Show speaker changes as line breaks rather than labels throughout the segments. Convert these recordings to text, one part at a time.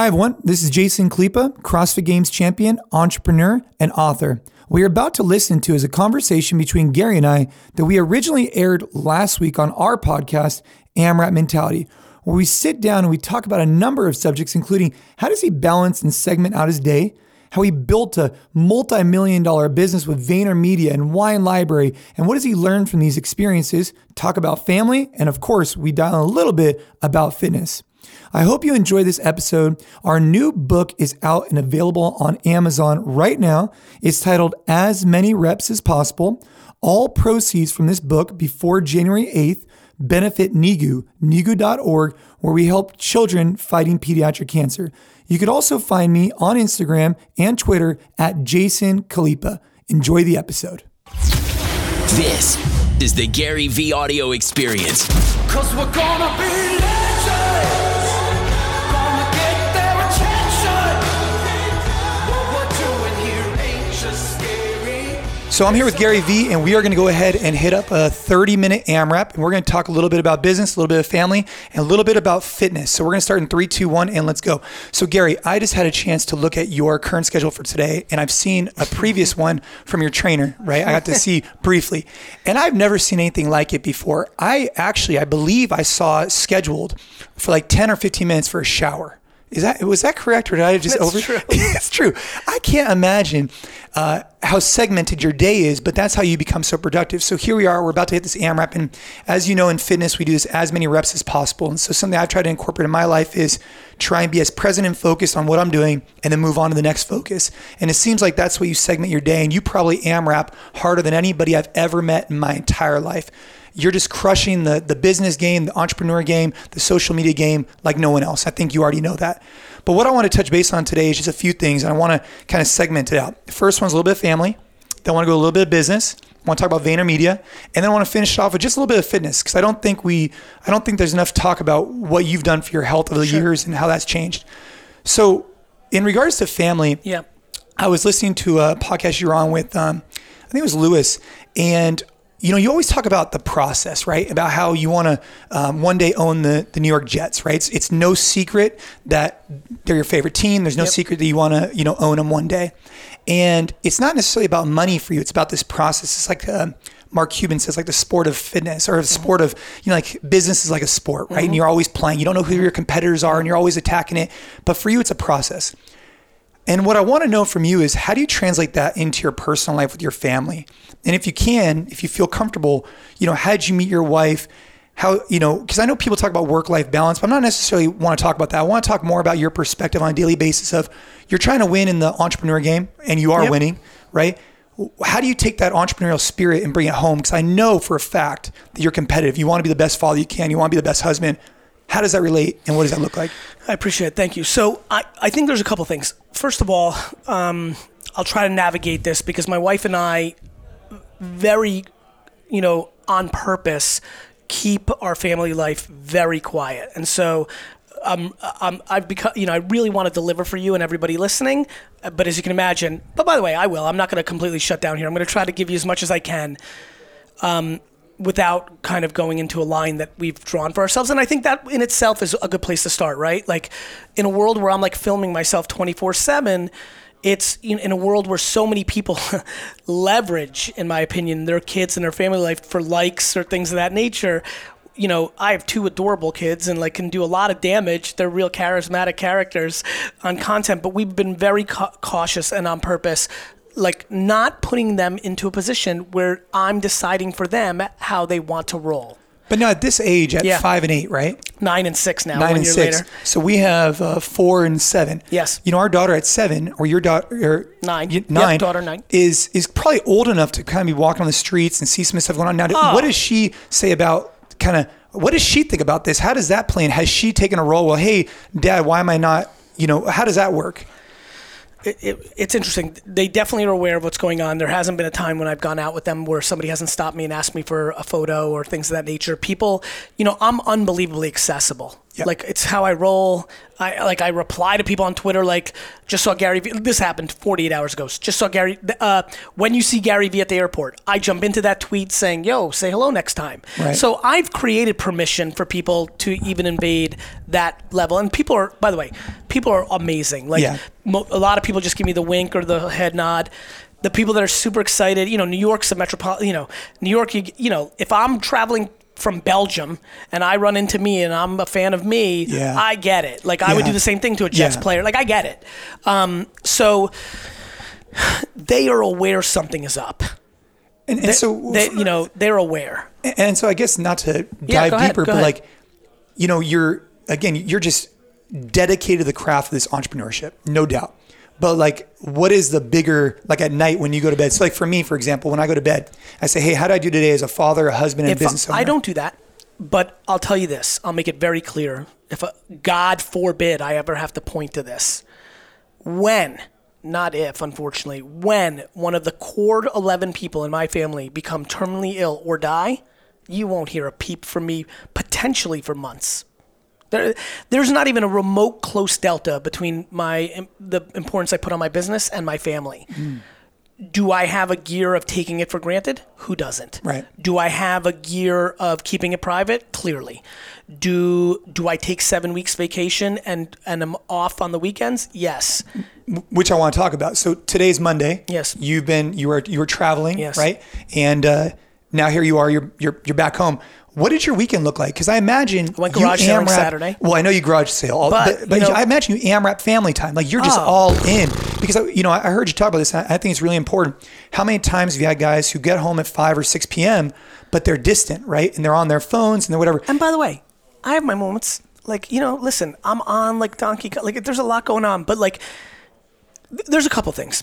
Hi, everyone. This is Jason Khalipa, CrossFit Games champion, entrepreneur, and author. What you're about to listen to is a conversation between Gary and I that we originally aired last week on our podcast, AMRAP Mentality, where we sit down and we talk about a number of subjects, including how does he balance and segment out his day, how he built a multi million dollar business with VaynerMedia and Wine Library, and what does he learn from these experiences, talk about family, and of course, we dial in a little bit about fitness. I hope you enjoy this episode. Our new book is out and available on Amazon right now. It's titled As Many Reps as Possible. All proceeds from this book before January 8th benefit NIGU, nigu.org, where we help children fighting pediatric cancer. You could also find me on Instagram and Twitter at Jason Khalipa. Enjoy the episode.
This is the Gary V audio experience.
So I'm here with Gary Vee, and we are going to go ahead and hit up a 30 minute AMRAP, and we're going to talk a little bit about business, a little bit of family, and a little bit about fitness. So we're going to start in three, two, one, and let's go. So Gary, I just had a chance to look at your current schedule for today, and I've seen a previous one from your trainer, right? I got to see briefly, and I've never seen anything like it before. I actually, I believe I saw scheduled for like 10 or 15 minutes for a shower. Is that was that correct, or did I just
That's
over?
true.
it's true. I can't imagine uh, how segmented your day is, but that's how you become so productive. So here we are. We're about to hit this AMRAP, and as you know, in fitness, we do this as many reps as possible. And so something I've tried to incorporate in my life is try and be as present and focused on what I'm doing, and then move on to the next focus. And it seems like that's what you segment your day, and you probably AMRAP harder than anybody I've ever met in my entire life you're just crushing the the business game, the entrepreneur game, the social media game like no one else. I think you already know that. But what I want to touch base on today is just a few things, and I want to kind of segment it out. The first one's a little bit of family. Then I want to go a little bit of business. I want to talk about VaynerMedia, and then I want to finish off with just a little bit of fitness because I don't think we, I don't think there's enough talk about what you've done for your health over the years and how that's changed. So, in regards to family,
Yeah.
I was listening to a podcast you were on with, um, I think it was Lewis, and you know, you always talk about the process, right? About how you want to um, one day own the, the New York Jets, right? It's, it's no secret that they're your favorite team. There's no
Yep.
secret that you want to, you know, own them one day. And it's not necessarily about money for you. It's about this process. It's like um, Mark Cuban says, like the sport of fitness or the sport of, you know, like business is like a sport, right? And you're always playing. You don't know who your competitors are and you're always attacking it. But for you, it's a process. And what I want to know from you is how do you translate that into your personal life with your family? And if you can, if you feel comfortable, you know, how did you meet your wife? How, you know, because I know people talk about work life balance, but I'm not necessarily want to talk about that. I want to talk more about your perspective on a daily basis of you're trying to win in the entrepreneur game and you are
Yep.
winning, right? How do you take that entrepreneurial spirit and bring it home? Because I know for a fact that you're competitive. You want to be the best father you can. You want to be the best husband. How does that relate and what does that look like?
I appreciate it. Thank you. So I, I think there's a couple things. First of all, um, I'll try to navigate this because my wife and I very, you know, on purpose, keep our family life very quiet. And so um, um, I've become, you know, I really want to deliver for you and everybody listening. But as you can imagine, but by the way, I will. I'm not going to completely shut down here. I'm going to try to give you as much as I can um, without kind of going into a line that we've drawn for ourselves. And I think that in itself is a good place to start, right? Like in a world where I'm like filming myself 24 7, it's in, a world where so many people leverage, in my opinion, their kids and their family life for likes or things of that nature. You know, I have two adorable kids and like can do a lot of damage. They're real charismatic characters on content, but we've been very ca- cautious and on purpose like not putting them into a position where I'm deciding for them how they want to roll.
But now at this age, at
Yeah.
five and eight, right?
Nine and six now.
nine
one
and
year
six.
later.
So we have uh, four and seven.
Yes.
You know, our daughter at seven, or your daughter, or
Nine.
y-
Yep,
nine,
daughter nine.
is is probably old enough to kind of be walking on the streets and see some stuff going on. Now,
Oh.
what does she say about kind of what does she think about this? How does that play? in? Has she taken a role? Well, hey, Dad, why am I not? You know, how does that work?
It, it, it's interesting. They definitely are aware of what's going on. There hasn't been a time when I've gone out with them where somebody hasn't stopped me and asked me for a photo or things of that nature. People, you know, I'm unbelievably accessible.
Yep.
Like it's how I roll. I like I reply to people on Twitter like just saw Gary. V. This happened 48 hours ago. Just saw Gary. Uh, when you see Gary V at the airport, I jump into that tweet saying, "Yo, say hello next time."
Right.
So I've created permission for people to even invade that level, and people are. By the way, people are amazing. Like
Yeah.
mo- a lot of people just give me the wink or the head nod. The people that are super excited, you know, New York's a metropolitan. You know, New York. You, you know, if I'm traveling from Belgium and I run into me and I'm a fan of me,
Yeah.
I get it. Like I would do the same thing to a Jets
Yeah.
player. Like I get it. Um, so they are aware something is up.
And, and so,
They, you know, they're aware.
and so I guess not to
Yeah,
dive
ahead,
deeper, but
ahead.
like, you know, you're again, you're just dedicated to the craft of this entrepreneurship, no doubt. But like, what is the bigger like at night when you go to bed? So like for me, for example, when I go to bed, I say, hey, how do I do today as a father, a husband, and
if
business owner?
I don't do that, but I'll tell you this. I'll make it very clear. If a, God forbid I ever have to point to this, when, not if, unfortunately, when one of the core 11 people in my family become terminally ill or die, you won't hear a peep from me potentially for months. There, there's not even a remote close delta between my the importance I put on my business and my family. Do I have a gear of taking it for granted? Who doesn't?
Right.
Do I have a gear of keeping it private? Clearly. Do do I take seven weeks vacation and and I'm off on the weekends? Yes.
which I want to talk about. So today's Monday.
Yes.
You've been you were you were traveling,
Yes.
right? And uh, now here you are. You're you're you're back home. What did your weekend look like? Because I imagine
I went
you
garage
AMRAP
Saturday.
Well, I know you garage sale, all,
But,
but, but,
you know-
I imagine you AMRAP family time. Like you're just
Oh.
all in. Because I- you know I heard you talk about this. And I think it's really important. How many times have you had guys who get home at five or six p.m. but they're distant, right? And they're on their phones and they're whatever.
And by the way, I have my moments. Like you know, listen, I'm on like Donkey. Kong. Like there's a lot going on, but like th- there's a couple things.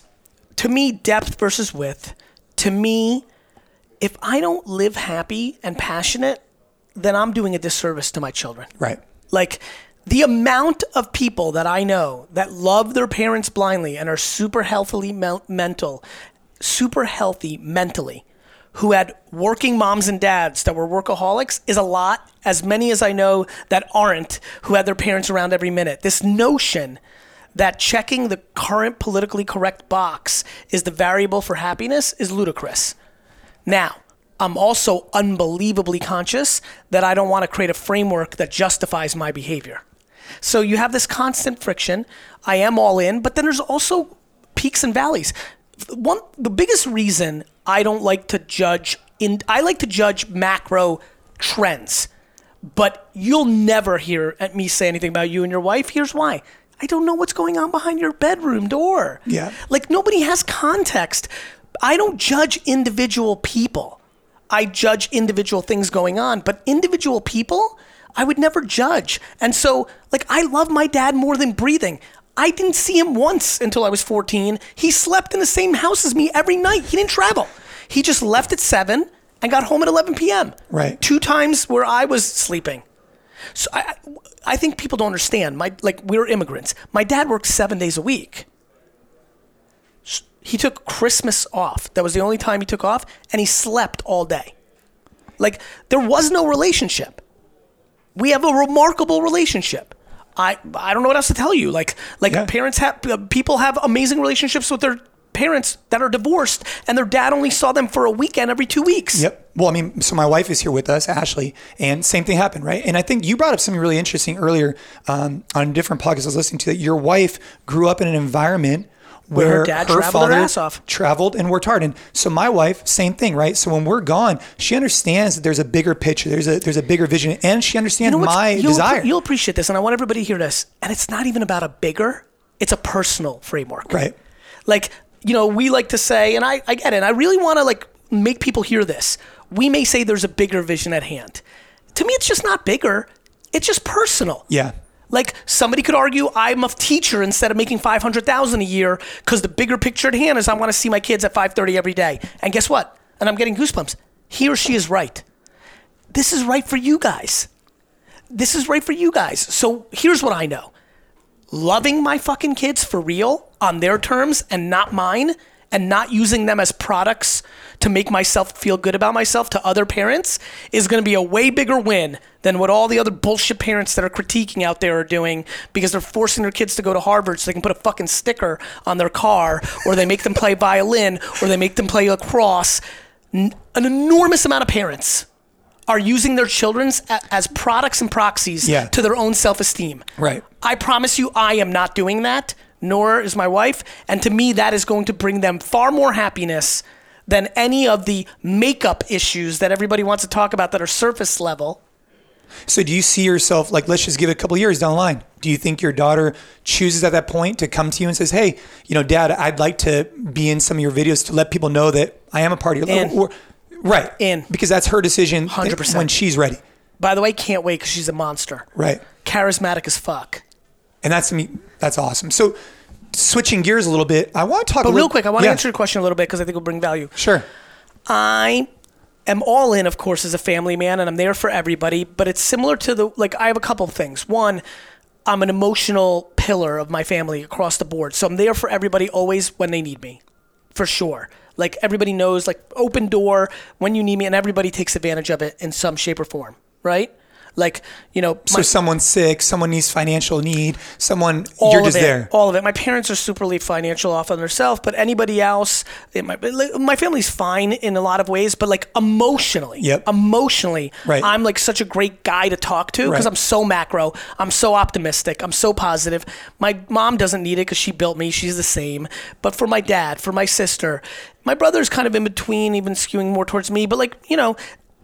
To me, depth versus width. To me, if I don't live happy and passionate, then I'm doing a disservice to my children.
Right.
Like the amount of people that I know that love their parents blindly and are super healthily mel- mental, super healthy mentally, who had working moms and dads that were workaholics is a lot. As many as I know that aren't, who had their parents around every minute. This notion that checking the current politically correct box is the variable for happiness is ludicrous. Now, I'm also unbelievably conscious that I don't want to create a framework that justifies my behavior. So you have this constant friction. I am all in, but then there's also peaks and valleys. One the biggest reason I don't like to judge in I like to judge macro trends. But you'll never hear me say anything about you and your wife. Here's why. I don't know what's going on behind your bedroom door.
Yeah.
Like nobody has context. I don't judge individual people. I judge individual things going on, but individual people, I would never judge. And so, like, I love my dad more than breathing. I didn't see him once until I was 14. He slept in the same house as me every night. He didn't travel. He just left at 7 and got home at 11 p.m.
Right.
Two times where I was sleeping. So I, I- think people don't understand. My like we're immigrants. My dad worked seven days a week. He took Christmas off. That was the only time he took off, and he slept all day. Like there was no relationship. We have a remarkable relationship. I I don't know what else to tell you. Like like
Yeah.
parents have uh, people have amazing relationships with their parents that are divorced, and their dad only saw them for a weekend every two weeks.
Yep. Well, I mean, so my wife is here with us, Ashley, and same thing happened, right? And I think you brought up something really interesting earlier um, on a different podcast I was listening to that your wife grew up in an environment
Where her dad traveled her ass off.
traveled and worked hard. And so my wife, same thing, right? So when we're gone, she understands that there's a bigger picture, there's a there's a bigger vision, and she understands
know
my
you'll,
desire.
You'll appreciate this, and I want everybody to hear this. And it's not even about a bigger; it's a personal framework.
Right.
Like you know, we like to say, and I, I get it. And I really want to like make people hear this. We may say there's a bigger vision at hand. To me, it's just not bigger. It's just personal.
yeah.
Like somebody could argue I'm a teacher instead of making 500,000 a year because the bigger picture at hand is I want to see my kids at 5:30 every day. And guess what? And I'm getting goosebumps. He or she is right. This is right for you guys. This is right for you guys. So here's what I know. Loving my fucking kids for real on their terms and not mine and not using them as products to make myself feel good about myself to other parents is going to be a way bigger win than what all the other bullshit parents that are critiquing out there are doing because they're forcing their kids to go to Harvard so they can put a fucking sticker on their car or they make them play violin or they make them play lacrosse. An enormous amount of parents are using their children's as products and proxies
Yeah.
to their own self-esteem.
Right.
I promise you, I am not doing that, nor is my wife. And to me, that is going to bring them far more happiness than any of the makeup issues that everybody wants to talk about that are surface level.
So do you see yourself like let's just give it a couple years down the line? Do you think your daughter chooses at that point to come to you and says, "Hey, you know, Dad, I'd like to be in some of your videos to let people know that I am a part of your
In.
or, right
In.
because that's her decision
100%.
when she's ready,
By the way, can't wait because she's a monster.
right?
Charismatic as fuck.
And that's mean, that's awesome. So switching gears a little bit, I want to talk.
But real
little,
quick, I want to answer your question a little bit because I think it'll bring value.
Sure.
I am all in, of course, as a family man, and I'm there for everybody. But it's similar to the like. I have a couple of things. One, I'm an emotional pillar of my family across the board, so I'm there for everybody always when they need me, for sure. Like everybody knows, like open door when you need me, and everybody takes advantage of it in some shape or form, right? Like you know,
So
my-
someone's sick, someone needs financial need, someone
all
you're
of
just
it,
there.
All of it. My parents are superly financial off on themselves, but anybody else, it might, like, my family's fine in a lot of ways, but like emotionally,
Yep.
emotionally,
Right.
I'm like such a great guy to talk to because
Right.
I'm so macro. I'm so optimistic. I'm so positive. My mom doesn't need it because she built me. She's the same. But for my dad, for my sister, my brother's kind of in between, even skewing more towards me. But like you know,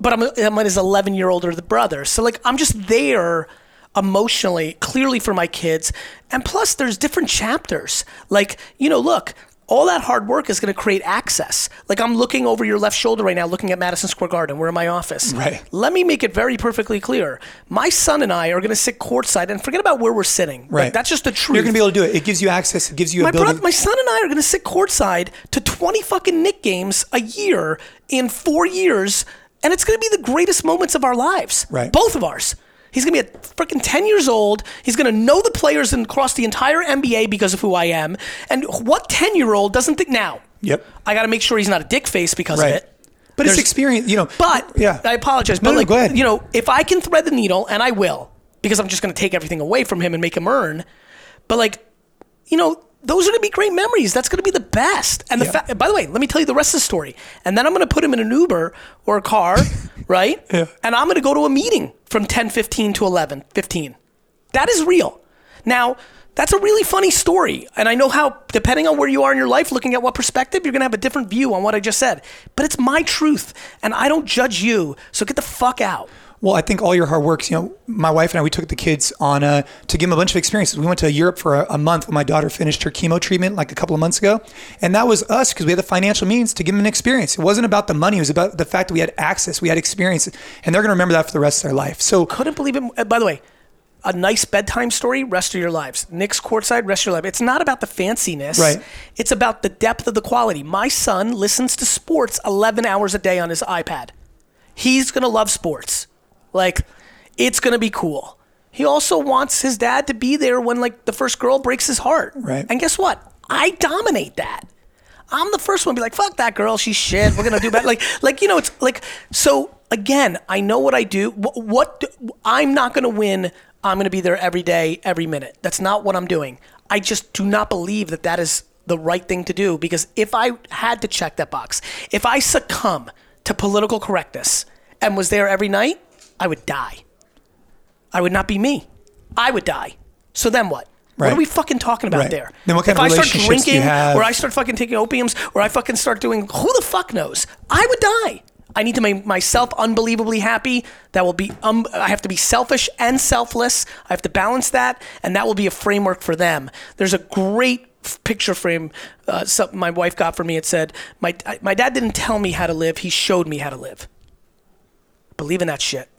but I'm, I'm his 11 year older the brother, so like I'm just there emotionally, clearly for my kids. And plus, there's different chapters. Like, you know, look, all that hard work is going to create access. Like, I'm looking over your left shoulder right now, looking at Madison Square Garden. We're in my office.
Right.
Let me make it very perfectly clear. My son and I are going to sit courtside and forget about where we're sitting. Like,
Right.
that's just the truth.
You're gonna be able to do it. It gives you access. It gives you
my brother, my son and I are going to sit courtside to 20 fucking Knick games a year in four years, and it's going to be the greatest moments of our lives.
Right.
Both of ours. He's going to be a freaking 10 years old. He's going to know the players and across the entire NBA because of who I am. And what 10 year old doesn't think now?
Yep.
I got to make sure he's not a dick face because
Right.
of it.
But it's experience, you know.
But
yeah,
I apologize.
No,
But
no,
like,
go ahead.
you know, if I can thread the needle, and I will, because I'm just going to take everything away from him and make him earn. But like, you know, those are going to be great memories. That's going to be the best. And the
Yeah.
fact, by the way, let me tell you the rest of the story. And then I'm going to put him in an Uber or a car, right?
Yeah.
And I'm going to go to a meeting from 10, 15 to 11, 15. That is real. Now, that's a really funny story. And I know how, depending on where you are in your life, looking at what perspective, you're going to have a different view on what I just said. But it's my truth. And I don't judge you. So get the fuck out.
Well, I think all your hard work. You know, my wife and I we took the kids on uh, to give them a bunch of experiences. We went to Europe for a, a month when my daughter finished her chemo treatment like a couple of months ago, and that was us because we had the financial means to give them an experience. It wasn't about the money; it was about the fact that we had access, we had experience, and they're going to remember that for the rest of their life. So,
Couldn't believe it. Uh, By the way, a nice bedtime story, rest of your lives. Knicks courtside, rest of your life. It's not about the fanciness.
Right.
It's about the depth of the quality. My son listens to sports 11 hours a day on his iPad. He's going to love sports. Like, it's going to be cool. He also wants his dad to be there when, like, the first girl breaks his heart.
Right.
And guess what? I dominate that. I'm the first one to be like, fuck that girl, she's shit. We're gonna do better. like, like you know, it's like so. Again, I know what I do. What, what do- I'm not gonna win. I'm gonna be there every day, every minute. That's not what I'm doing. I just do not believe that that is the right thing to do because if I had to check that box, if I succumb to political correctness and was there every night, I would die. I would not be me. I would die. So then what? What are we fucking talking about
Right.
there?
Then what kind
if
of
I start
relationships do you
drinking,
have?
or I start fucking taking opiums, or I fucking start doing who the fuck knows? I would die. I need to make myself unbelievably happy. That will be. Um, I have to be selfish and selfless. I have to balance that, and that will be a framework for them. There's a great picture frame uh, something my wife got for me. It said, "My my dad didn't tell me how to live. He showed me how to live." Believe in that shit.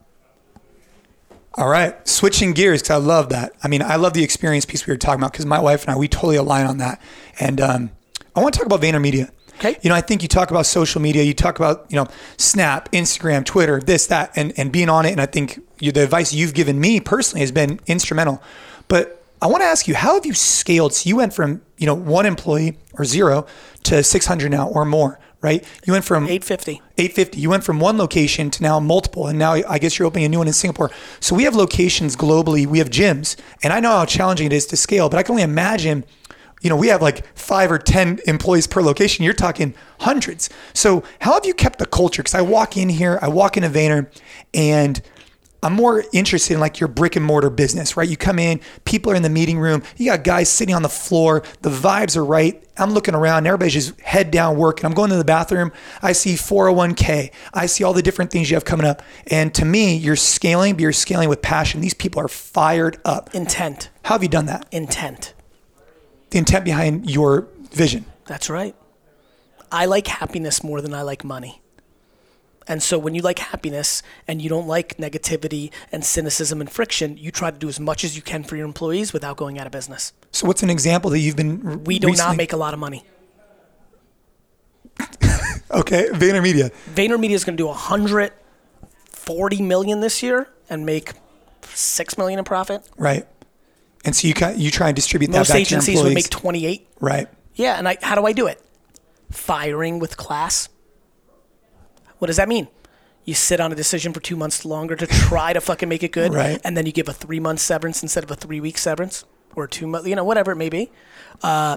All right, switching gears because I love that. I mean, I love the experience piece we were talking about because my wife and I we totally align on that. And um, I want to talk about VaynerMedia.
Okay.
You know, I think you talk about social media, you talk about, you know, Snap, Instagram, Twitter, this, that, and, and being on it. And I think you, the advice you've given me personally has been instrumental. But I want to ask you, how have you scaled? So you went from, you know, one employee or zero to 600 now or more, right? You went from
850.
850. You went from one location to now multiple, and now I guess you're opening a new one in Singapore. So we have locations globally. We have gyms, and I know how challenging it is to scale, but I can only imagine. You know, we have like five or ten employees per location. You're talking hundreds. So how have you kept the culture? Because I walk in here, I walk into Vayner, and I'm more interested in like your brick and mortar business, right? You come in, people are in the meeting room, you got guys sitting on the floor, the vibes are right. I'm looking around, everybody's just head down working. I'm going to the bathroom, I see 401k, I see all the different things you have coming up. And to me, you're scaling, but you're scaling with passion. These people are fired up.
Intent.
How have you done that?
Intent.
The intent behind your vision.
That's right. I like happiness more than I like money. And so when you like happiness and you don't like negativity and cynicism and friction, you try to do as much as you can for your employees without going out of business.
So what's an example that you've been
We do
recently-
not make a lot of money.
Okay, VaynerMedia.
VaynerMedia is going to do 140 million this year and make 6 million in profit.
Right. And so you you try and distribute
Most
that back to your
agencies would make 28.
right.
Yeah, and I, how do I do it? Firing with class. What does that mean? You sit on a decision for two months longer to try to fucking make it good,
Right.
and then you give a three month severance instead of a three week severance or two month, you know, whatever it may be. Uh,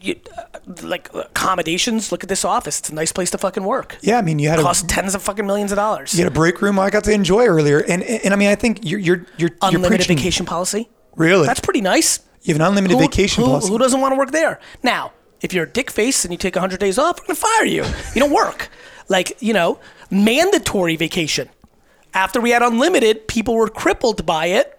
you, uh, like accommodations. Look at this office; it's a nice place to fucking work.
Yeah, I mean, you had a
Cost tens of fucking millions of dollars.
you had a break room I got to enjoy earlier, and and, and I mean, I think you're you're you're, you're
Unlimited
preaching.
vacation policy.
Really,
That's pretty nice.
you have an unlimited
Who-
vacation
who,
policy.
Who doesn't want to work there? Now, if you're a dick face and you take 100 days off, we're going to fire you. You don't work. Like, you know, mandatory vacation. After we had unlimited, people were crippled by it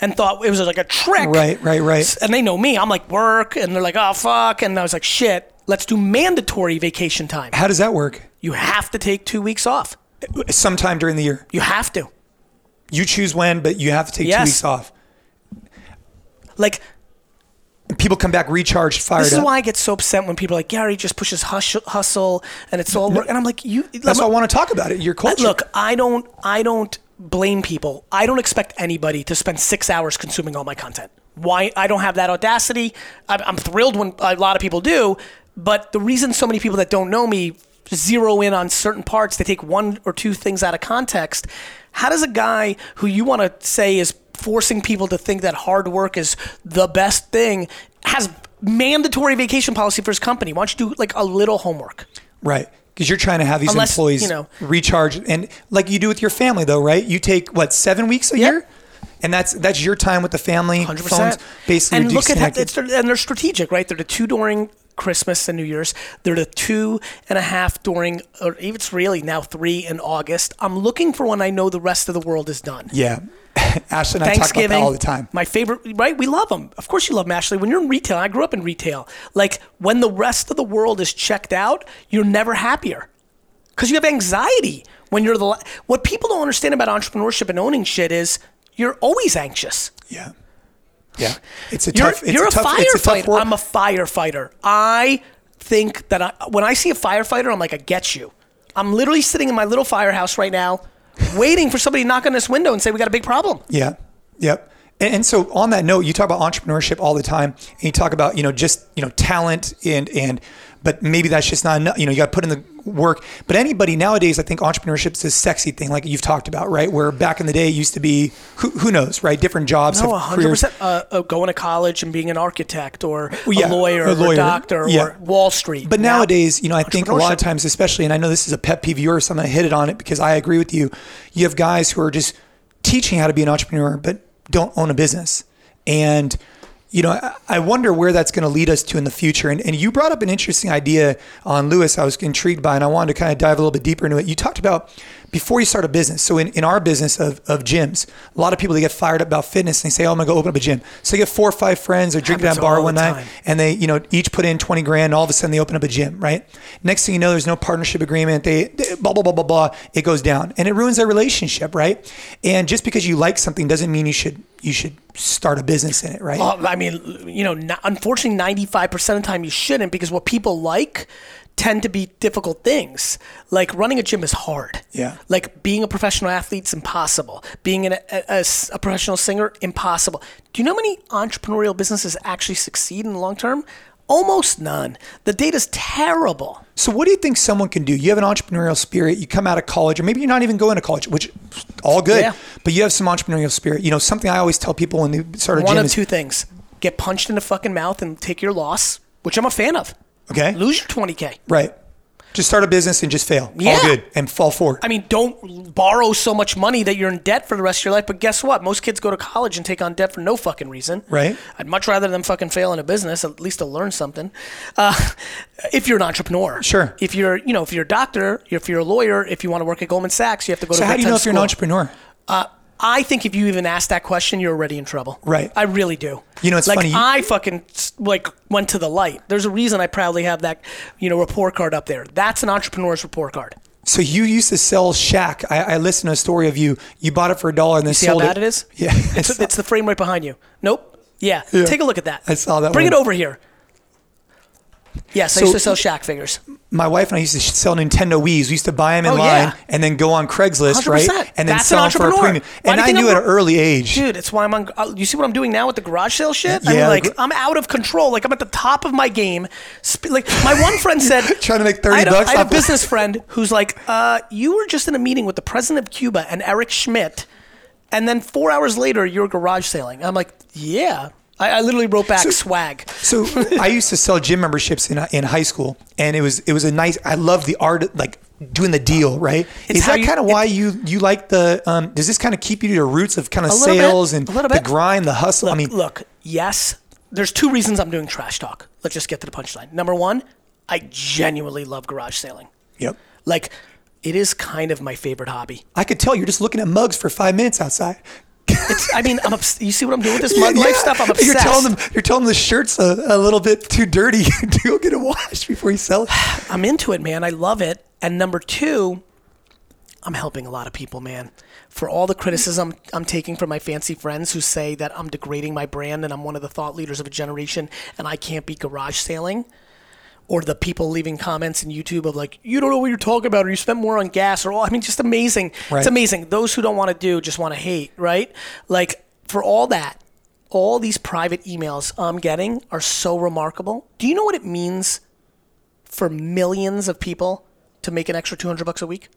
and thought it was like a trick.
Right, right, right.
And they know me. I'm like, work. And they're like, oh, fuck. And I was like, shit, let's do mandatory vacation time.
How does that work?
You have to take two weeks off.
Sometime during the year,
You have to.
you choose when, but you have to take two weeks off.
Like,
people come back recharged, fired
this is
up.
why I get so upset when people are like, Gary just pushes hush- hustle and it's all work. And I'm like, you.
That's why I want to talk about it. Your uh, culture.
Look, I don't I don't blame people. I don't expect anybody to spend 6 hours consuming all my content. Why I don't have that audacity. I'm, I'm thrilled when a lot of people do, but the reason so many people that don't know me zero in on certain parts, they take one or two things out of context. How does a guy who you want to say is forcing people to think that hard work is the best thing has mandatory vacation policy for his company? Why don't you do like a little homework?
Right. Because you're trying to have these
Unless,
employees
you know-
recharge, and like you do with your family, though, right? You take what seven weeks a
Yep.
year, and that's that's your time with the family.
Hundred
Phones,
percent.
basically,
and look at how it's and they're strategic, right? They're the two during Christmas and New Year's. They're the two and a half during, or even it's really now three in August. I'm looking for when I know the rest of the world is done.
yeah. Ashley and I talk about that all the time.
My favorite, right? We love them. Of course, you love them, Ashley. When you're in retail, I grew up in retail. Like when the rest of the world is checked out, you're never happier because you have anxiety when you're the. What people don't understand about entrepreneurship and owning shit is you're always anxious.
Yeah. Yeah. It's a
You're,
tough. It's
you're
a,
a,
tough. A
firefighter.
work.
I'm a firefighter. I think that I, when I see a firefighter, I'm like, I get you. I'm literally sitting in my little firehouse right now, waiting for somebody to knock on this window and say, we got a big problem.
Yeah. Yep. And, and so on that note, you talk about entrepreneurship all the time, and you talk about you know just you know talent and and but maybe that's just not enough. You know, you got to put in the work. But anybody nowadays, I think entrepreneurship is a sexy thing, like you've talked about, right? Where back in the day, it used to be who, who knows, right? Different jobs,
No,
have
100%. Uh, uh, going to college and being an architect or
yeah,
a lawyer
a
or a doctor
Yeah.
or Wall Street.
But
Now-
nowadays, you know, I think a lot of times, especially, and I know this is a pet peeve of yours, so I'm going to hit it on it because I agree with you. You have guys who are just teaching how to be an entrepreneur, but don't own a business. And, you know, I- wonder where that's going to lead us to in the future. And, and you brought up an interesting idea on Lewis I was intrigued by, and I wanted to kind of dive a little bit deeper into it. You talked about before you start a business. So in, in our business of, of gyms, a lot of people, they get fired up about fitness and they say, oh, I'm going to go open up a gym. So they get four or five friends, they're drinking at a bar one night
time.
and they, you know, each put in 20 grand and all of a sudden they open up a gym, right? Next thing you know, there's no partnership agreement. They, they blah, blah, blah, blah, blah. It goes down and it ruins their relationship, right? And just because you like something doesn't mean you should, you should start a business in it, right?
Well, I mean, you know, unfortunately, 95% of the time you shouldn't because what people like tend to be difficult things. Like running a gym is hard.
Yeah.
Like being a professional athlete's impossible. Being an, a, a a professional singer, impossible. Do you know how many entrepreneurial businesses actually succeed in the long term? Almost none. The data's terrible.
So, what do you think someone can do? You have an entrepreneurial spirit. You come out of college, or maybe you're not even going to college, which all good.
Yeah.
But you have some entrepreneurial spirit. You know, something I always tell people when they start a
One
gym
of
is,
two things: get punched in the fucking mouth and take your loss, which I'm a fan of.
okay,
Lose your 20k.
right, just start a business and just fail.
Yeah.
All good and fall forward.
I mean, don't borrow so much money that you're in debt for the rest of your life. But guess what? Most kids go to college and take on debt for no fucking reason.
Right.
I'd much rather them fucking fail in a business. At least they'll learn something. Uh, if you're an entrepreneur,
Sure.
If you're, you know, if you're a doctor, if you're a lawyer, if you want to work at Goldman Sachs, you have to go
so,
to.
how do you know if you're an entrepreneur?
Uh, I think if you even ask that question, you're already in trouble.
Right.
I really do.
You know, it's
like
funny,
I fucking like went to the light. There's a reason I proudly have that, you know, report card up there. That's an entrepreneur's report card.
So, you used to sell Shaq. I, I listened to a story of you. You bought it for a dollar and then
See how
sold
bad it is?
Yeah,
It's, it's the frame right behind you. Nope. Yeah.
Yeah.
Take a look at that.
I saw that
Bring
one.
it over here. Yes, I used to sell Shaq figures.
my wife and I used to sell Nintendo Wii's. We used to buy them in
Oh,
line
yeah.
and then go on Craigslist, right?
100%.
And then
That's
sell
an
them for a premium.
Why
And I knew
I'm-
at an early age.
Dude, it's why I'm on. uh, You see what I'm doing now with the garage sale shit?
Yeah,
I'm like,
gr-
I'm out of control. Like I'm at the top of my game. Like my one friend said,
Trying to make 30
I had a-
bucks
I had a business friend who's like, uh, you were just in a meeting with the president of Cuba and Eric Schmidt, and then four hours later you're garage sailing. I'm like, yeah. I, I literally wrote back swag.
So I used to sell gym memberships in in high school, and it was it was a nice. I love the art, like doing the deal, right?
It's
Is that kind of why you you like the? Um, does this kind of keep you to your roots of kind of
little bit,
sales and the grind, the hustle?
Look,
I mean,
look, yes, there's two reasons I'm doing trash talk. Let's just get to the punchline. Number one, I genuinely love garage sailing.
yep.
Like, it is kind of my favorite hobby.
I could tell you're just looking at mugs for five minutes outside.
It's, I mean, I'm obs- you see what I'm doing with this mug life stuff? I'm obsessed.
You're telling them you're telling them the shirt's a, a little bit too dirty. Go get it washed before you sell it.
I'm into it, man. I love it. And number two, I'm helping a lot of people, man. For all the criticism I'm taking from my fancy friends who say that I'm degrading my brand and I'm one of the thought leaders of a generation and I can't be garage sailing, or the people leaving comments in YouTube of like, you don't know what you're talking about, or you spend more on gas, or all, I mean, just amazing.
Right.
It's amazing. Those who don't want to do just want to hate, right? Like, for all that, all these private emails I'm getting are so remarkable. Do you know what it means for millions of people to make an extra 200 bucks a week?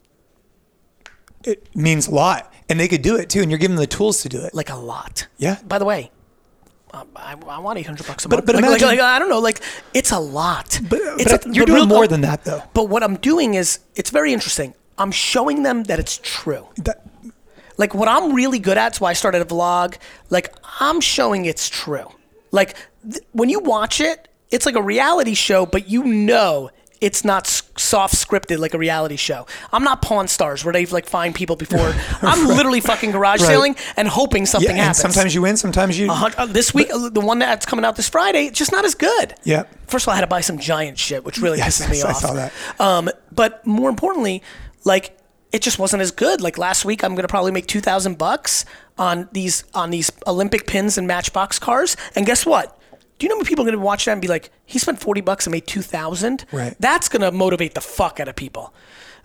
It means a lot, and they could do it too. And you're giving them the tools to do it.
Like a lot.
Yeah.
By the way, I, I want 800 bucks a
But-
month.
but
like, like-
imagine-
like, I don't know. Like, it's a lot.
But,
it's
but
a-
you're
but
doing more than that, though.
But what I'm doing is, it's very interesting. I'm showing them that it's true.
That,
Like what I'm really good at, is why I started a vlog. Like I'm showing it's true. Like th- when you watch it, it's like a reality show, but you know it's not soft scripted like a reality show. I'm not Pawn Stars where they like find people before. I'm literally fucking garage
Right.
sailing and hoping something
yeah, and
happens.
sometimes you win, sometimes you.
Uh, this week, uh, the one that's coming out this Friday, just not as good.
Yeah.
First of all, I had to buy some giant shit, which really
Yes,
pisses me
I
off.
saw that.
Um, but more importantly, like it just wasn't as good. Like last week, I'm gonna probably make two thousand bucks on these on these Olympic pins and Matchbox cars. And guess what? Do you know how many people are gonna watch that and be like, he spent forty bucks and made two thousand?
Right.
That's gonna motivate the fuck out of people.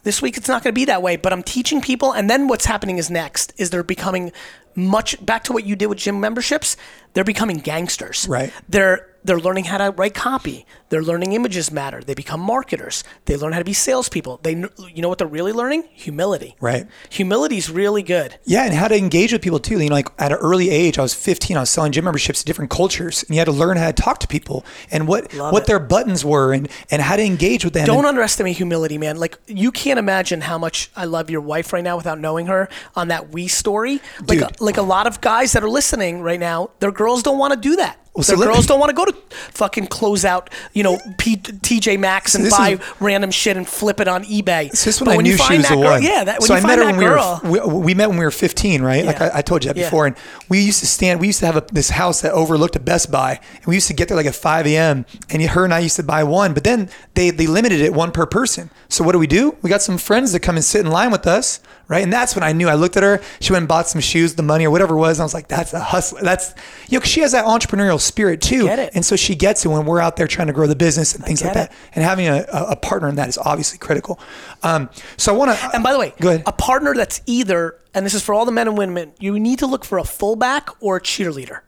This week it's not going to be that way, but I'm teaching people, and then what's happening is next is they're becoming much back to what you did with gym memberships. They're becoming gangsters.
Right.
They're they're learning how to write copy. They're learning images matter. They become marketers. They learn how to be salespeople. They you know what they're really learning? Humility.
Right.
Humility's really good.
Yeah, and how to engage with people too. You know, like at an early age, I was 15. I was selling gym memberships to different cultures, and you had to learn how to talk to people and what
Love
what
it.
their buttons were, and and how to engage with them.
Don't
And-
underestimate humility, man. Like you can't imagine how much I love your wife right now without knowing her on that we story. Like
Dude.
like a lot of guys that are listening right now, their girls don't want to do that.
Well, so
girls
me-
don't want to go to fucking close out, you know, P- TJ Maxx and
this
buy
is-
random shit and flip it on eBay.
So this
But
when I knew
you
she
find
was
that
the
girl,
one.
yeah, that when
so
you
I
find
met her when
girl,
we were we, we met when we were 15, right? Like I, I told you that
Yeah.
before, and we used to stand. We used to have a, this house that overlooked a Best Buy, and we used to get there like at 5 a.m. And her and I used to buy one, but then they they limited it one per person. So what do we do? We got some friends that come and sit in line with us, right? And that's when I knew. I looked at her. She went and bought some shoes, the money or whatever it was. And I was like, that's a hustler. That's you know, 'cause she has that entrepreneurial spirit too,
Get it.
and so she gets it when we're out there trying to grow the business and things like
get
that. And having a, a, a partner in that is obviously critical. Um, so I want to.
And by the way,
go ahead.
a partner that's either, and this is for all the men and women, you need to look for a fullback or a cheerleader.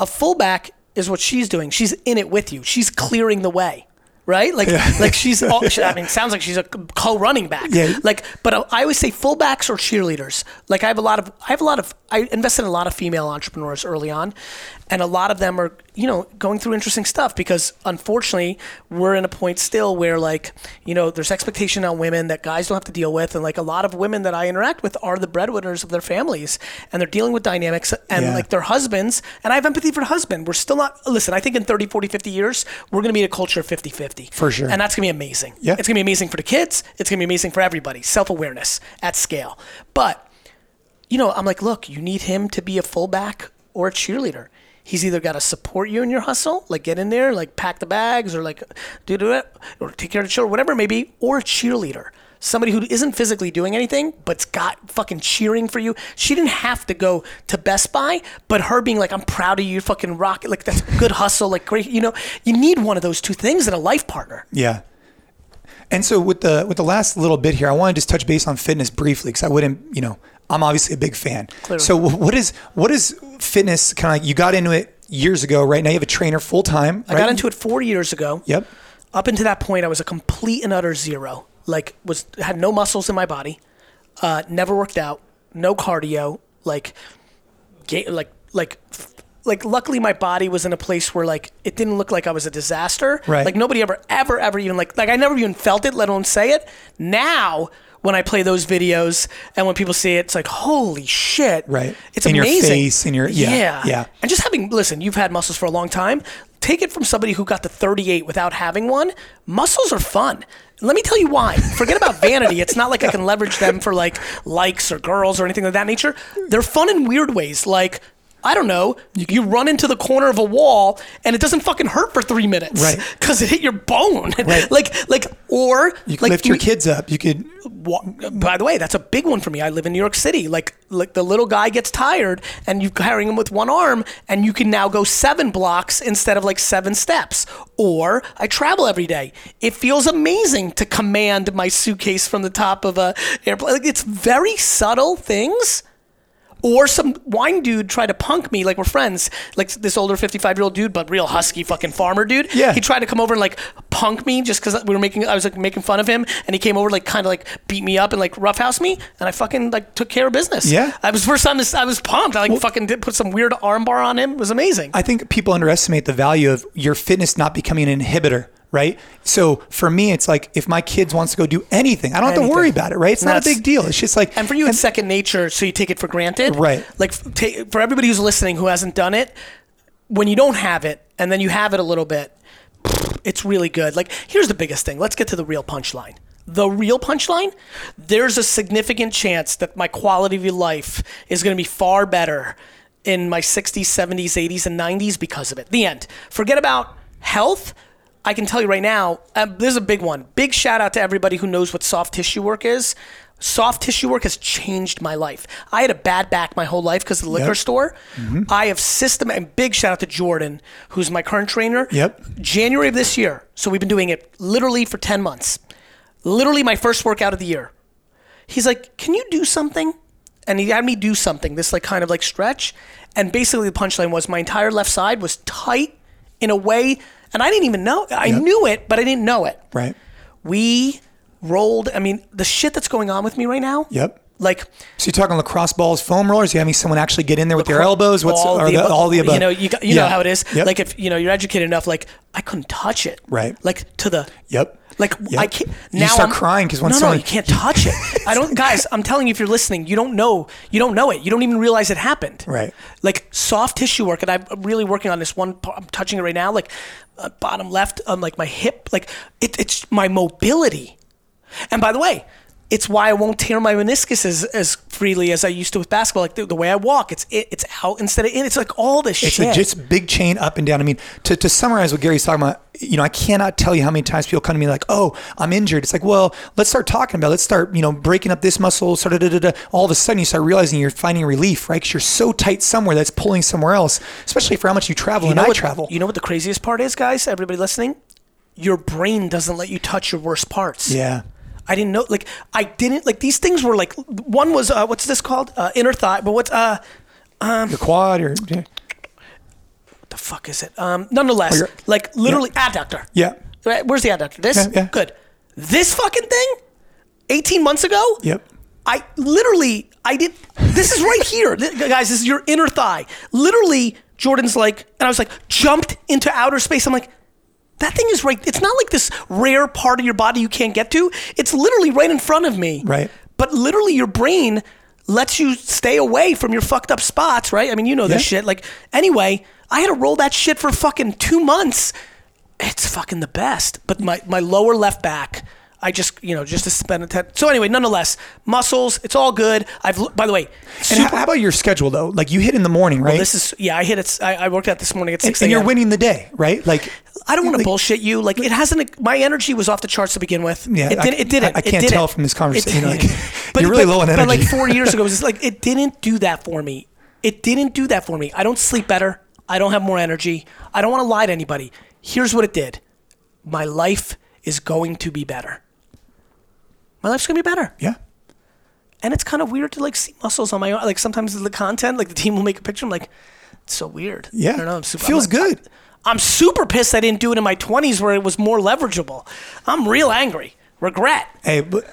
A fullback is what she's doing. She's in it with you. She's clearing the way. Right, like, like she's. All, I mean, sounds like she's a co-running back.
Yeah.
Like, but I always say fullbacks or cheerleaders. Like, I have a lot of, I have a lot of, I invested in a lot of female entrepreneurs early on, and a lot of them are, you know, going through interesting stuff because unfortunately we're in a point still where like, you know, there's expectation on women that guys don't have to deal with, and like a lot of women that I interact with are the breadwinners of their families, and they're dealing with dynamics and
Yeah.
like their husbands, and I have empathy for husband. We're still not. Listen, I think in 30, 40, 50 years we're going to be a culture of 50-50.
For sure.
and that's going to be amazing.
Yeah.
it's going to be amazing for the kids. It's going to be amazing for everybody. Self awareness at scale, but you know, I'm like, look, you need him to be a fullback or a cheerleader. He's either got to support you in your hustle, like get in there, like pack the bags, or like do do it, or take care of the children, whatever it may be, or cheerleader. Somebody who isn't physically doing anything, but's got fucking cheering for you. She didn't have to go to Best Buy, but her being like, I'm proud of you, fucking rock like that's good hustle, like great. You know, you need one of those two things in a life partner.
Yeah. And so with the with the last little bit here, I want to just touch base on fitness briefly because I wouldn't, you know, I'm obviously a big fan.
Clearly.
So what is what is fitness kind of like? You got into it years ago, right? Now you have a trainer full time.
I got into it four years ago.
Yep.
up until that point, I was a complete and utter zero. Like, was had no muscles in my body, uh, never worked out, no cardio. Like, ga- like, like, like. Luckily, my body was in a place where like it didn't look like I was a disaster.
Right.
Like nobody ever, ever, ever even like like I never even felt it, let alone say it. Now. When I play those videos and when people see it, it's like, holy shit.
Right.
It's
In your face, in your- yeah,
yeah.
yeah.
And just having, listen, you've had muscles for a long time. Take it from somebody who got to 38 without having one. Muscles are fun. Let me tell you why. Forget about vanity. It's not like I can leverage them for like likes or girls or anything of that nature. They're fun in weird ways. Like, I don't know, you, run into the corner of a wall and it doesn't fucking hurt for three minutes.
Right.
Because it hit your bone.
Right.
like, like, or
You
like
lift your kids up. You could
By the way, that's a big one for me. I live in New York City. Like, like the little guy gets tired, and you're carrying him with one arm, and you can now go seven blocks instead of like seven steps. Or I travel every day. It feels amazing to command my suitcase from the top of a airplane. Like, it's very subtle things. Or some wine dude tried to punk me, like we're friends, like this older 55 year old dude, but real husky fucking farmer dude.
Yeah.
He tried to come over and like punk me just because we were making, I was like making fun of him, and he came over like kind of like beat me up and like roughhouse me, and I fucking like took care of business.
Yeah.
I was first time this, I was pumped. I like fucking did put some weird armbar on him. It was amazing.
I think people underestimate the value of your fitness not becoming an inhibitor, right? So for me, it's like if my kids wants to go do anything, I don't have to worry about it, right? It's not a big deal. It's just like
And for you, it's second nature, so you take it for granted.
Right.
Like for everybody who's listening who hasn't done it, when you don't have it and then you have it a little bit, it's really good. Like, here's the biggest thing. Let's get to the real punchline. The real punchline there's a significant chance that my quality of life is going to be far better in my 60s, 70s, 80s, and 90s because of it. The end. Forget about health. I can tell you right now, um, this is a big one. Big shout out to everybody who knows what soft tissue work is. Soft tissue work has changed my life. I had a bad back my whole life because of the liquor
Yep.
store. I have system and big shout out to Jordan, who's my current trainer.
Yep.
January of this year. So we've been doing it literally for 10 months. Literally my first workout of the year. He's like, "Can you do something?" And he had me do something, this like kind of like stretch. And basically the punchline was my entire left side was tight in a way and I didn't even know. I
Yep.
knew it, but I didn't know it.
right.
We rolled, I mean, the shit that's going on with me right now.
Yep.
Like
So you're talking lacrosse balls, foam rollers? You having someone actually get in there with their elbows? What's
all, the
the-
above.
all the above?
You know, you, got, you
Yeah.
know how it is.
Yep.
Like if you know you're educated enough, like I couldn't touch it.
Right.
Like to the.
Yep.
Like
Yep.
I can't.
You
Now
start
I'm-
crying 'cause when
no, no,
someone-
you can't touch it. I don't, guys. I'm telling you, if you're listening, you don't know. You don't know it. You don't even realize it happened.
Right.
Like soft tissue work, and I'm really working on this one. I'm touching it right now. Like uh, bottom left, um, like my hip. Like it, it's my mobility. And by the way, it's why I won't tear my meniscus as, as freely as I used to with basketball. Like the, the way I walk, it's it, it's out instead of in. It's like all this
It's
shit.
It's just big chain up and down. I mean, to, to summarize what Gary's talking about, you know, I cannot tell you how many times people come to me like, "Oh, I'm injured." It's like, well, let's start talking about. It. Let's start, you know, breaking up this muscle. Sort of, da, da, da. all of a sudden, you start realizing you're finding relief, right? Because you're so tight somewhere that's pulling somewhere else. Especially for how much you travel
you
and I
what,
travel.
You know what the craziest part is, guys? Everybody listening, your brain doesn't let you touch your worst parts.
yeah,
I didn't know. Like I didn't like these things were like one was uh, what's this called uh, inner thigh, but what's uh um,
your quad or what
the fuck is it? Um, nonetheless,
Oh,
like literally adductor.
yeah,
Right, Where's the adductor? This
Yeah, yeah.
good. This fucking thing, eighteen months ago.
yep.
I literally, I did. This is right here, guys. This is your inner thigh. Literally, Jordan's like, and I was like, jumped into outer space. I'm like, that thing is right. It's not like this rare part of your body you can't get to. It's literally right in front of me.
Right.
But literally, your brain lets you stay away from your fucked up spots, right? I mean, you know this
Yeah.
shit. Like, anyway, I had to roll that shit for fucking two months. It's fucking the best. But my, my lower left back, I just, you know, just to spend a ten. So anyway, nonetheless, muscles, it's all good. I've, by the way,
And how, how about your schedule though? Like you hit in the morning, right?
this is, yeah, I hit it. I, I worked out this morning at
and,
6
and you're winning the day, right? Like
I don't want to
like-
bullshit you. Like it hasn't. My energy was off the charts to begin with.
Yeah,
it,
I-
did, it didn't.
I- I can't
didn't.
tell from this conversation, like, you're really low on energy.
But like four years ago, it was like it didn't do that for me. It didn't do that for me. I don't sleep better. I don't have more energy. I don't want to lie to anybody. Here's what it did. My life is going to be better. My life's gonna be better.
Yeah.
And it's kind of weird to like see muscles on my own. Like sometimes the content, like the team will make a picture. I'm like, it's so weird.
Yeah.
I don't know. I'm super,
Feels
I'm like-
good.
I'm super pissed I didn't do it in my 20s where it was more leverageable. I'm real angry. Regret.
Hey, but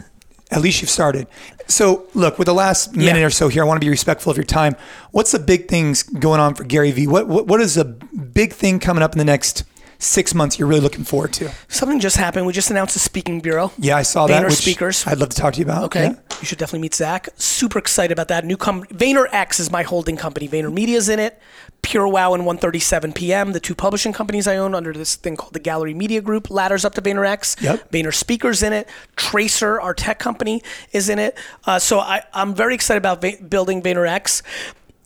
at least you've started. So, look, with the last minute
Yeah.
or so here, I want to be respectful of your time. What's the big things going on for Gary Vee? What, what what is a big thing coming up in the next six months you're really looking forward to?
Something just happened. We just announced a speaking bureau.
Yeah, I saw that.
Vayner speakers.
I'd love to talk to you about.
Okay.
Yeah.
You should definitely meet Zach. Super excited about that. New company. Vayner X is my holding company. Vayner Media's in it. Pure Wow and 137 PM, the two publishing companies I own under this thing called the Gallery Media Group, ladders up to Vayner X.
Yep.
Vayner Speakers in it. Tracer, our tech company, is in it. Uh, so I, I'm very excited about va- building Vayner X.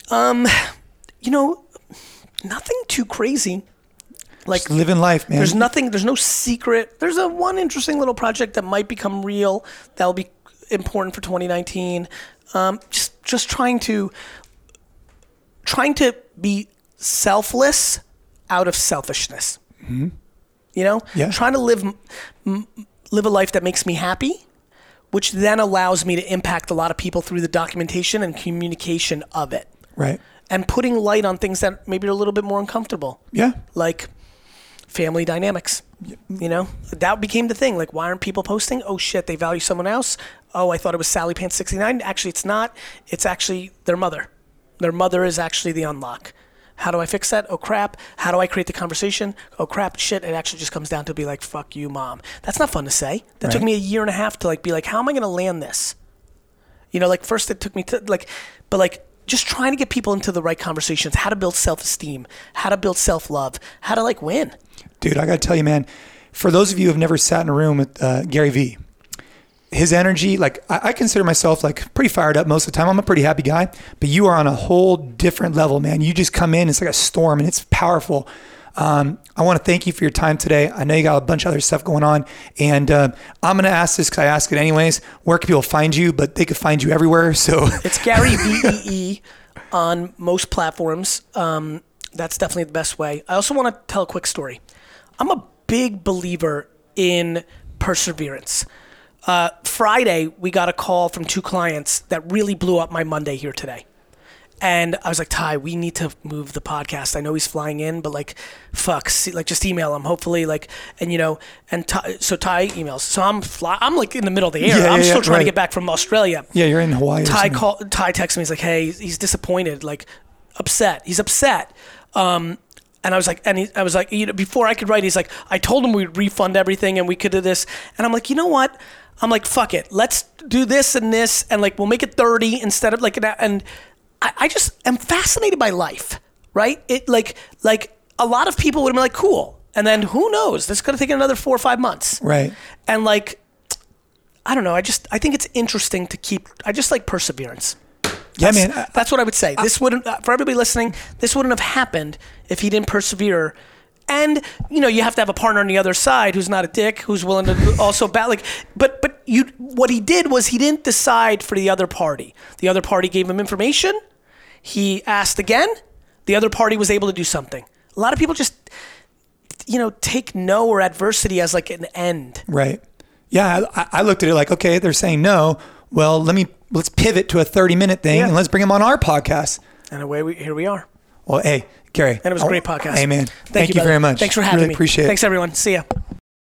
Um, you know, nothing too crazy. Like
Living life, man.
there's nothing. There's no secret. There's a one interesting little project that might become real. That'll be important for 2019. Um, just just trying to trying to be selfless out of selfishness. You know,
Yeah.
trying to live m- m- live a life that makes me happy, which then allows me to impact a lot of people through the documentation and communication of it,
right.
and putting light on things that maybe are a little bit more uncomfortable
Yeah.
like family dynamics. You know, that became the thing. Like, why aren't people posting? Oh shit, they value someone else. Oh, I thought it was Sally Pants 69. Actually, it's not. It's actually their mother. Their mother is actually the unlock. How do I fix that? Oh crap. How do I create the conversation? Oh crap, shit. It actually just comes down to be like, fuck you, mom. That's not fun to say. That took me a year and a half to like be like, how am I going to land this? You know, like first it took me to like, but like just trying to get people into the right conversations, how to build self esteem, how to build self love, how to like win.
Dude, I got to tell you, man, for those of you who have never sat in a room with uh, Gary Vee, his energy, like I, I consider myself like pretty fired up most of the time. I'm a pretty happy guy, but you are on a whole different level, man. You just come in, it's like a storm and it's powerful. Um, I want to thank you for your time today. I know you got a bunch of other stuff going on, and uh, I'm going to ask this because I ask it anyways. Where can people find you? But they could find you everywhere. So
It's Gary V E E on most platforms. Um, that's definitely the best way. I also want to tell a quick story. I'm a big believer in perseverance. Uh, Friday, we got a call from two clients that really blew up my Monday here today. And I was like, Ty, we need to move the podcast. I know he's flying in, but like, fuck, see, like just email him. Hopefully, like, and you know, and Ty, so Ty emails. So I'm fly, I'm like in the middle of the air.
Yeah,
I'm
yeah,
still
yeah,
trying
right.
to get back from Australia.
yeah, you're in Hawaii.
Ty call, Ty texts me. He's like, "Hey, he's disappointed, like upset. He's upset." Um, and I was like, and he, I was like, you know, before I could write, he's like, I told him we'd refund everything and we could do this. And I'm like, you know what? I'm like, fuck it. Let's do this and this, and like we'll make it 30 instead of like an. And I, I just am fascinated by life, right? It like like a lot of people would have been like, cool, and then who knows? This could have taken another four or five months,
Right.
and like I don't know. I just I think it's interesting to keep. I just like perseverance.
Yeah,
That's-
man. I-
That's what I would say. This wouldn't uh, for everybody listening. This wouldn't have happened if he didn't persevere. And you know, you have to have a partner on the other side who's not a dick, who's willing to also bat. Like, but but you, what he did was he didn't decide for the other party. The other party gave him information. He asked again. The other party was able to do something. A lot of people just, you know, take no or adversity as like an end.
Right. Yeah, I, I looked at it like, okay, they're saying no. Well, let me let's pivot to a thirty minute thing
Yeah.
and let's bring them on our podcast.
And away we here we are.
Well, hey, Gary,
And it was a great oh, podcast.
Amen. man, thank, you,
brother.
very much.
Thanks for having
really
me.
Appreciate it.
Thanks everyone. See ya.